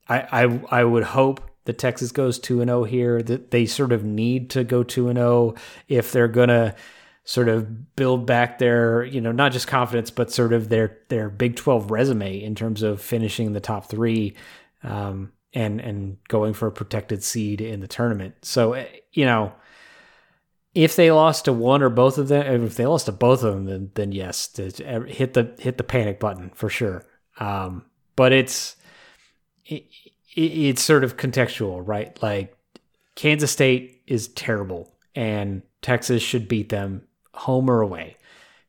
I, I, I would hope that Texas goes 2 and 0 here, that they sort of need to go 2 and 0 if they're going to sort of build back their, you know, not just confidence, but sort of their their Big 12 resume in terms of finishing the top 3 um, and and going for a protected seed in the tournament. So, eh, you know, if they lost to one or both of them, if they lost to both of them, then then yes, hit the hit the panic button for sure. Um, but it's it, it's sort of contextual, right? Like Kansas State is terrible, and Texas should beat them home or away.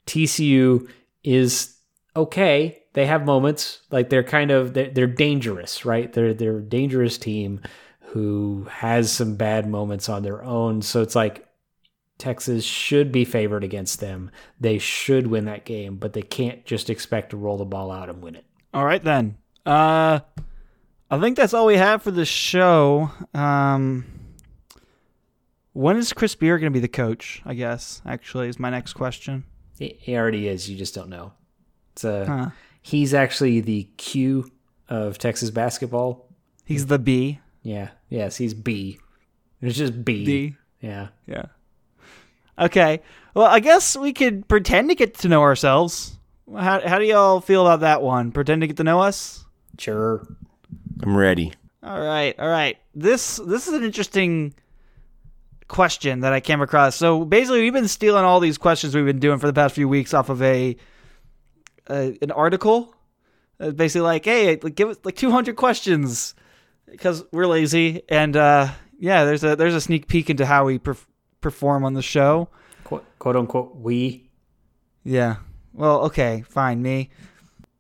TCU is okay. They have moments like they're kind of they're, they're dangerous, right? They're they're a dangerous team who has some bad moments on their own. So it's like Texas should be favored against them. They should win that game, but they can't just expect to roll the ball out and win it. All right then. Uh I think that's all we have for the show. Um when is Chris Beard going to be the coach? I guess actually is my next question. He already is. You just don't know. It's a huh. he's actually the Q of Texas basketball. He's the B. Yeah. Yes, he's B. It's just B. B. Yeah. Yeah. Okay. Well, I guess we could pretend to get to know ourselves. How, how do y'all feel about that one? Pretend to get to know us? Sure. I'm ready. All right. All right. This this is an interesting question that I came across. So basically, we've been stealing all these questions we've been doing for the past few weeks off of a, a an article. Uh, basically, like, hey, give us like 200 questions because we're lazy, and uh, yeah, there's a there's a sneak peek into how we perf- perform on the show. Quote, quote unquote, we. Yeah. Well, okay, fine, me.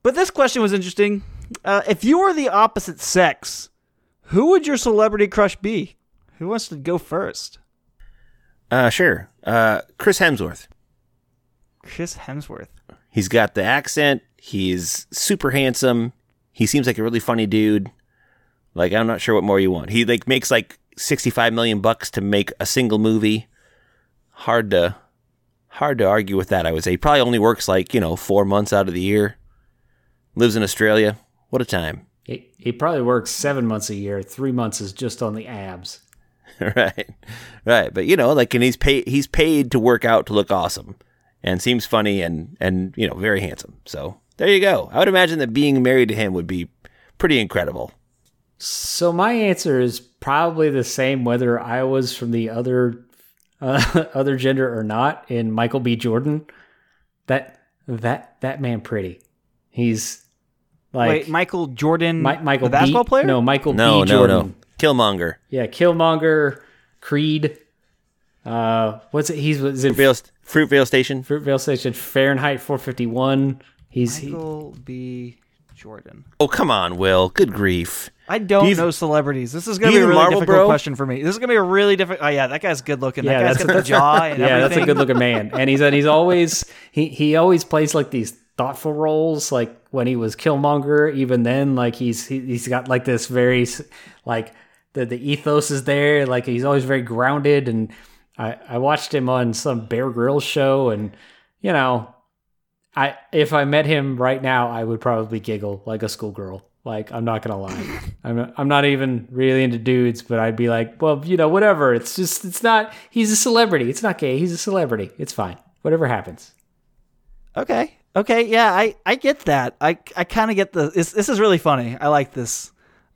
But this question was interesting. Uh, if you were the opposite sex, who would your celebrity crush be? Who wants to go first? Uh, sure. Uh, Chris Hemsworth. Chris Hemsworth. He's got the accent. He's super handsome. He seems like a really funny dude. Like I'm not sure what more you want. He like makes like 65 million bucks to make a single movie. Hard to hard to argue with that, I would say. He probably only works like, you know, 4 months out of the year. Lives in Australia. What a time. He, he probably works seven months a year. Three months is just on the abs. right. Right. But you know, like and he's paid he's paid to work out to look awesome and seems funny and and you know, very handsome. So, there you go. I would imagine that being married to him would be pretty incredible. So my answer is probably the same whether I was from the other uh, other gender or not. In Michael B. Jordan, that that that man pretty. He's like Wait, Michael Jordan, Mi- Michael the basketball B, player? No, Michael No, B. no, Jordan. no. Killmonger. Yeah, Killmonger, Creed. Uh, what's it? He's was in Fruitvale, Fruitvale Station. Fruitvale Station, Fahrenheit 451. He's he, Michael B. Jordan. Oh, come on, Will. Good grief. I don't Do you- know celebrities. This is gonna be a really Marvel, difficult bro? question for me. This is gonna be a really difficult. Oh yeah, that guy's good looking. Yeah, that guy's that's- got the jaw and yeah, everything. that's a good looking man, and he's and he's always he he always plays like these thoughtful roles. Like when he was Killmonger, even then, like he's he, he's got like this very like the the ethos is there. Like he's always very grounded, and I I watched him on some Bear Grylls show, and you know, I if I met him right now, I would probably giggle like a schoolgirl. Like I'm not gonna lie, I'm I'm not even really into dudes, but I'd be like, well, you know, whatever. It's just it's not. He's a celebrity. It's not gay. He's a celebrity. It's fine. Whatever happens. Okay. Okay. Yeah, I, I get that. I, I kind of get the. This, this is really funny. I like this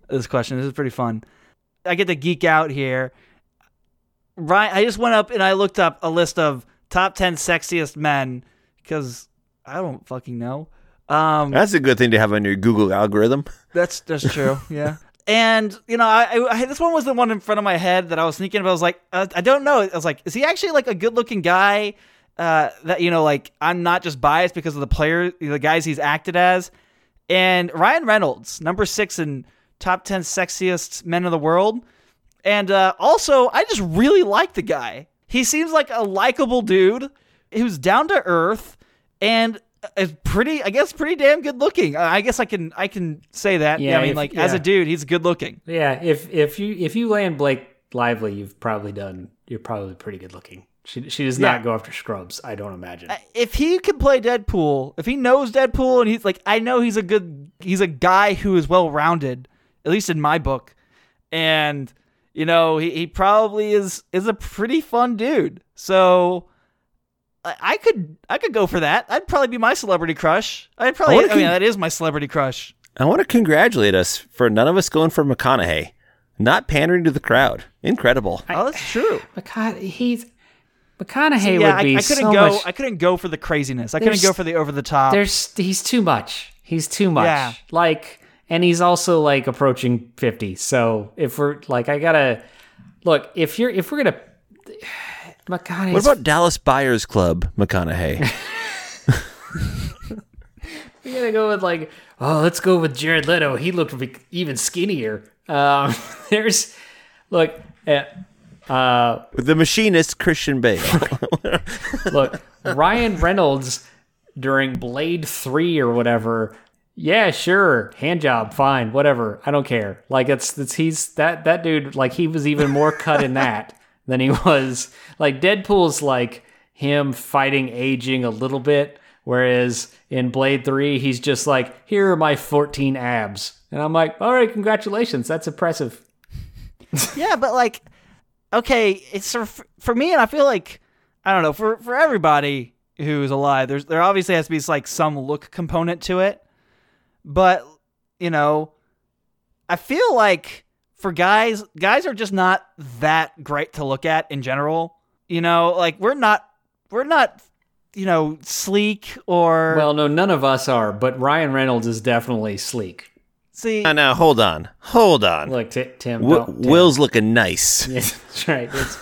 this question. This is pretty fun. I get to geek out here. Ryan, I just went up and I looked up a list of top ten sexiest men because I don't fucking know. Um, That's a good thing to have on your Google algorithm. that's that's true. yeah. And you know, I, I, I this one was the one in front of my head that I was thinking about. I was like, uh, I don't know. I was like, is he actually like a good-looking guy? Uh, that you know, like I'm not just biased because of the player, the guys he's acted as. And Ryan Reynolds, number six in top ten sexiest men in the world. And uh, also, I just really like the guy. He seems like a likable dude who's down to earth and is pretty. I guess pretty damn good looking. I guess I can I can say that. Yeah, Yeah, I mean, if- like as a dude, he's good looking. Yeah. If if you if you land Blake Lively, you've probably done. You're probably pretty good looking. She she does Yeah. not go after scrubs. I don't imagine. Uh, if he can play Deadpool, if he knows Deadpool, and he's like, I know he's a good, he's a guy who is well rounded, at least in my book, and you know, he, he probably is is a pretty fun dude. So. I I could I could go for that. I'd probably be my celebrity crush. I'd probably. wanna oh, I mean, con- that is my celebrity crush. I want to congratulate us for none of us going for McConaughey. Not pandering to the crowd. Incredible. Oh, that's true. McCona- he's McConaughey yeah, would I, be I couldn't so go. much. I couldn't go for the craziness. I couldn't go for the over the top. There's he's too much. He's too much. Yeah. Like, and he's also like approaching fifty. So if we're like, I gotta look. If you're if we're gonna McConaughey's What about Dallas Buyers Club, McConaughey? We gotta go with like, oh, let's go with Jared Leto. He looked even skinnier. Um, there's, look, uh, uh, the machinist Christian Bale. look, Ryan Reynolds during Blade Three or whatever. Yeah, sure, hand job, fine, whatever. I don't care. Like it's, it's he's that that dude. Like he was even more cut in that than he was. Like Deadpool's like him fighting aging a little bit, whereas in Blade Three he's just like, here are my 14 abs, and I'm like, all right, congratulations, that's impressive. yeah, but like, okay, it's for, for me, and I feel like I don't know for for everybody who's alive. There's there obviously has to be like some look component to it, but you know, I feel like for guys, guys are just not that great to look at in general. You know, like we're not we're not you know sleek or Well, no, none of us are, but Ryan Reynolds is definitely sleek. See. now, now, hold on. Hold on. Look, Ti- Tim, Wi- don't- Tim. Will's looking nice. Yeah, that's right. It's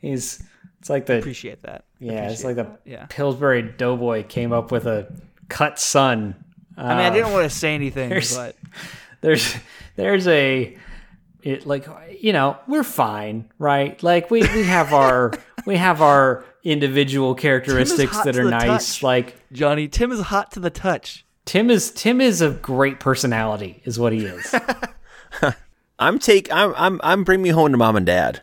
he's it's like the appreciate that. yeah, it's like the Yeah. Pillsbury Doughboy came up with a cut sun. I mean, I Uh, didn't want to say anything, there's- but there's there's a it like you know we're fine, right? Like we we have our we have our individual characteristics that are the nice. touch. Like Johnny Tim is hot to the touch. Tim is Tim is a great personality, is what he is. I'm take I'm I'm I'm bring me home to mom and dad.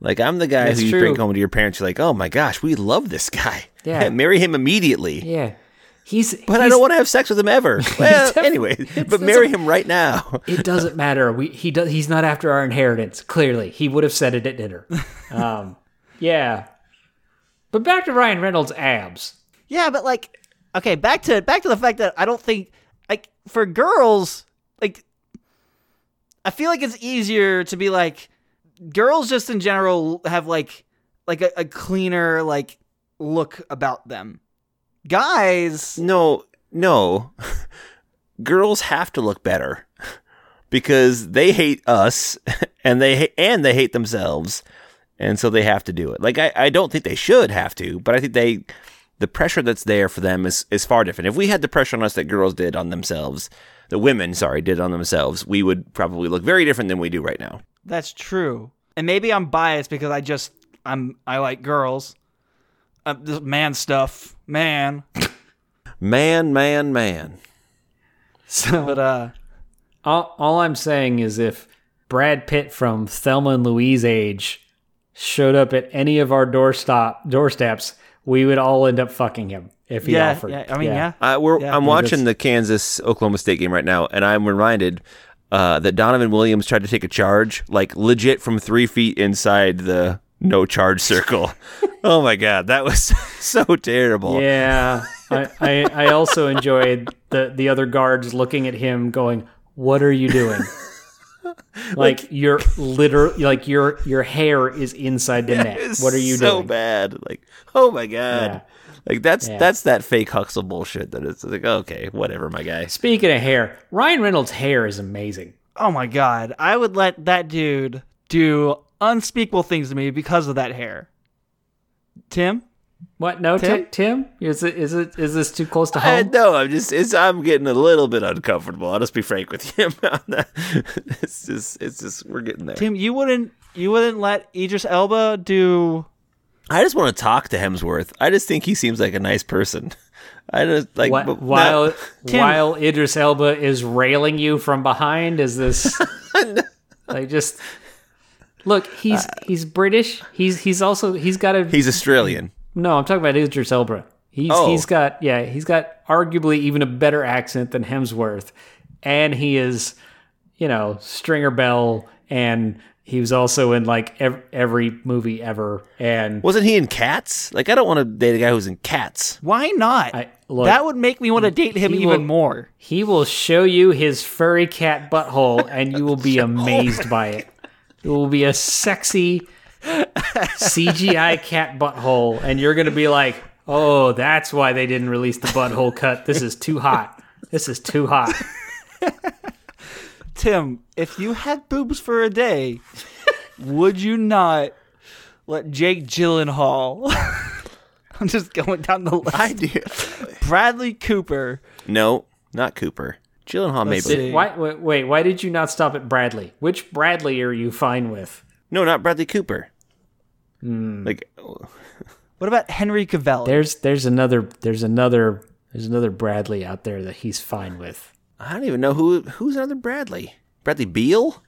Like I'm the guy That's who you true. bring home to your parents. You're like, oh my gosh, we love this guy. Yeah. marry him immediately. Yeah. He's But I don't want to have sex with him ever. Well, anyway, but marry him right now. it doesn't matter. We he does he's not after our inheritance. Clearly, he would have said it at dinner. Um, yeah. But back to Ryan Reynolds' abs. Yeah, but like, okay, back to back to the fact that I don't think like for girls, like, I feel like it's easier to be like, girls just in general have like like a, a cleaner like look about them. Guys, No, no. Girls have to look better because they hate us and they and they hate themselves, and so they have to do it. Like I, I don't think they should have to, but I think they the pressure that's there for them is is far different. If we had the pressure on us that girls did on themselves, the women, sorry, did on themselves, we would probably look very different than we do right now. that's true. And maybe I'm biased because I just I'm I like girls. Uh, this man stuff, man. Man, man, man. So But uh, all, all I'm saying is if Brad Pitt from Thelma and Louise age showed up at any of our doorstop doorsteps, we would all end up fucking him if he yeah, offered. yeah. I mean, yeah. Uh, we're, Yeah. I'm Yeah, watching the Kansas Oklahoma State game right now, and I'm reminded uh, that Donovan Williams tried to take a charge, like legit from three feet inside the no charge circle. oh my god, that was so terrible. Yeah, I, I, I also enjoyed the the other guards looking at him, going, "What are you doing?" like your liter, like your your hair is inside the net. What are you so doing? bad. Like, oh my god. Yeah. Like that's Yeah. that's that fake Huxle bullshit. That it's like okay, whatever, my guy. Speaking of hair, Ryan Reynolds' hair is amazing. Oh my god, I would let that dude do unspeakable things to me because of that hair. Tim? What? No, Tim? Tim? Tim? Is it is it is this too close to I, home? no, I'm just it's I'm getting a little bit uncomfortable. I'll just be frank with you on that. It's just it's just we're getting there. Tim, you wouldn't you wouldn't let Idris Elba do I just want to talk to Hemsworth. I just think he seems like a nice person. I just like Wh- but while not- Tim- while Idris Elba is railing you from behind, is this like just look? He's he's British. He's he's also he's got a he's Australian. No. I'm talking about Idris Elba. He's Oh. he's got yeah. He's got arguably even a better accent than Hemsworth, and he is you know Stringer Bell, and he was also in like ev- every movie ever. And Wasn't he in Cats? Like I don't want to date a guy who's in Cats. why not? I- look, that would make me want to date him even will- more. He will show you his furry cat butthole, and you will be amazed by it. It will be a sexy CGI cat butthole, and you're going to be like, oh, that's why they didn't release the butthole cut. This is too hot. This is too hot. Tim, if you had boobs for a day, would you not let Jake Gyllenhaal I'm just going down the list. I do. Bradley Cooper. no, not Cooper. Gyllenhaal Let's maybe. see. Why, wait, wait, why did you not stop at Bradley? Which Bradley are you fine with? No, not Bradley Cooper. Hmm. Like What about Henry Cavill? There's there's another there's another there's another Bradley out there that he's fine with. I don't even know who who's another Bradley. Bradley Beal?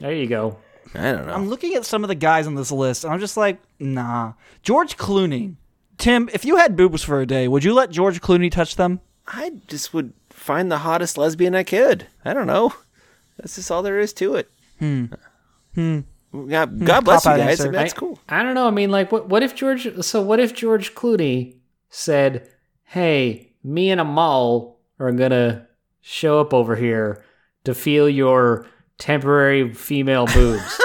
There you go. I don't know. I'm looking at some of the guys on this list, and I'm just like, nah. George Clooney. Tim, if you had boobs for a day, would you let George Clooney touch them? I just would find the hottest lesbian I could. I don't know. That's just all there is to it. Hmm. Hmm. God, God bless you guys. answer. That's I- cool. I don't know. I mean, like, what? What if George? So, what if George Clooney said, "Hey, me and a Amal are gonna show up over here to feel your temporary female boobs."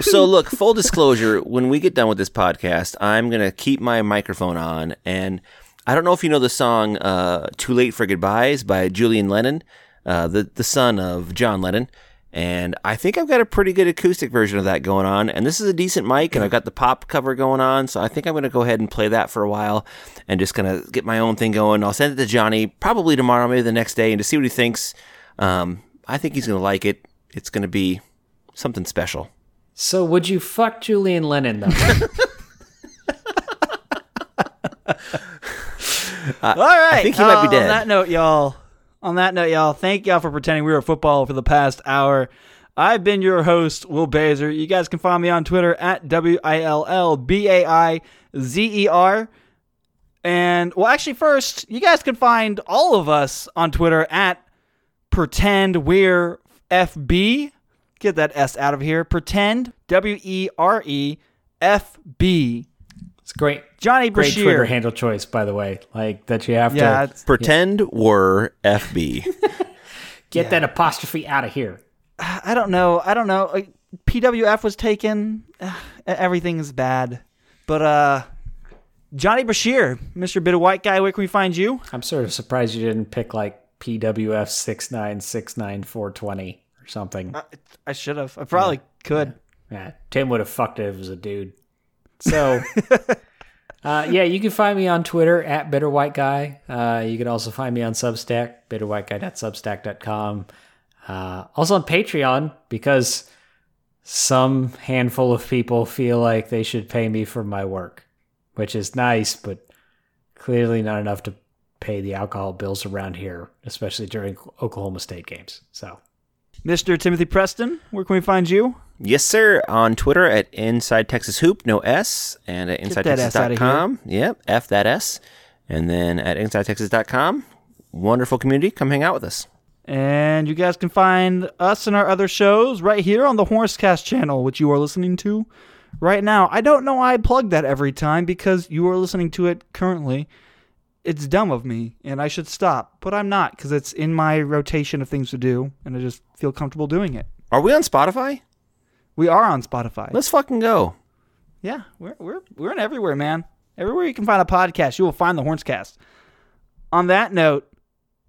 so look, full disclosure, when we get done with this podcast, I'm gonna keep my microphone on and I don't know if you know the song uh, "Too Late for Goodbyes" by Julian Lennon, uh, the the son of John Lennon, and I think I've got a pretty good acoustic version of that going on. And this is a decent mic, and I've got the pop cover going on, so I think I'm gonna go ahead and play that for a while, and just kind of get my own thing going. I'll send it to Johnny probably tomorrow, maybe the next day, and to see what he thinks. Um, I think he's gonna like it. It's gonna be something special. so, would you fuck Julian Lennon though? All right. I think he might be uh, dead. On that note, y'all. On that note, y'all. Thank y'all for pretending we were football for the past hour. I've been your host, Will Baizer. You guys can find me on Twitter at W I L L B A I Z E R. And, well, actually, first, you guys can find all of us on Twitter at Pretend We're FB. Get that S out of here. Pretend, W E R E F B. It's great. Johnny Great Twitter handle choice, by the way. Like that you have Yeah, to it's, Pretend we're FB. get that apostrophe out of here. I don't know. I don't know. PWF was taken. Everything is bad. But uh Johnny Brashear, Mr. Bitter White Guy, where can we find you? I'm sort of surprised you didn't pick like PWF six nine six nine four twenty or something. Uh, I should have. I probably could. Yeah, Tim would have fucked it if it was a dude. So, uh, yeah, you can find me on Twitter at Bitter White Guy. Uh, you can also find me on Substack, bitterwhiteguy.substack.com. Uh, also on Patreon because some handful of people feel like they should pay me for my work, which is nice, but clearly not enough to pay the alcohol bills around here, especially during Oklahoma State games. So, Mr. Timothy Preston, where can we find you? Yes, sir. On Twitter at Inside Texas Hoop, no S, and at that S outta InsideTexas.com. Yep, F that S. And then at InsideTexas.com. Wonderful community. Come hang out with us. And you guys can find us and our other shows right here on the Hornscast channel, which you are listening to right now. I don't know why I plug that every time because you are listening to it currently. It's dumb of me, and I should stop, but I'm not because it's in my rotation of things to do, and I just feel comfortable doing it. Are we on Spotify? We are on Spotify. Let's fucking go. Yeah, we're we're we're in everywhere, man. Everywhere you can find a podcast, you will find the Hornscast. On that note,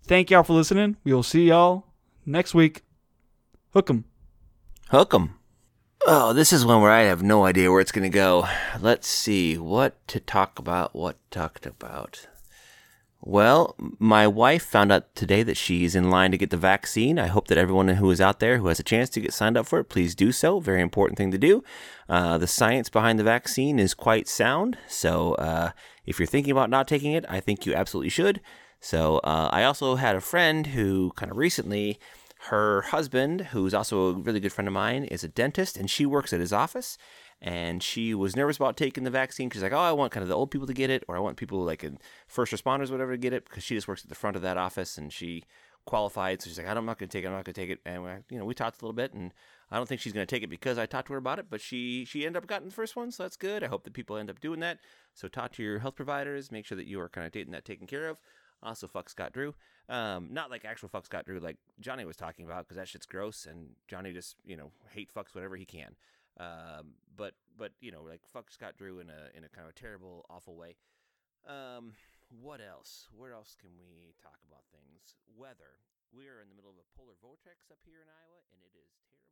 thank y'all for listening. We will see y'all next week. Hook 'em. Hook 'em. Oh, this is one where I have no idea where it's going to go. Let's see what to talk about. What talked about. Well, my wife found out today that she's in line to get the vaccine. I hope that everyone who is out there who has a chance to get signed up for it, please do so. Very important thing to do. Uh, the science behind the vaccine is quite sound. So uh, if you're thinking about not taking it, I think you absolutely should. So uh, I also had a friend who kind of recently her husband, who's also a really good friend of mine, is a dentist and she works at his office. And she was nervous about taking the vaccine because, like, oh, I want kind of the old people to get it, or I want people like in first responders, whatever, to get it because she just works at the front of that office and she qualified. So she's like, I'm not going to take it. I'm not going to take it. And, we, you know, we talked a little bit and I don't think she's going to take it because I talked to her about it, but she she ended up getting the first one, so that's good. I hope that people end up doing that. So talk to your health providers, make sure that you are kind of getting that taken care of. Also, fuck Scott Drew. Um, not like actual fuck Scott Drew, like Johnny was talking about, because that shit's gross, and Johnny just you know hate fucks whatever he can. Um, but but you know like fuck Scott Drew in a in a kind of a terrible, awful way. Um, what else? Where else can we talk about things? Weather. We are in the middle of a polar vortex up here in Iowa, and it is terrible.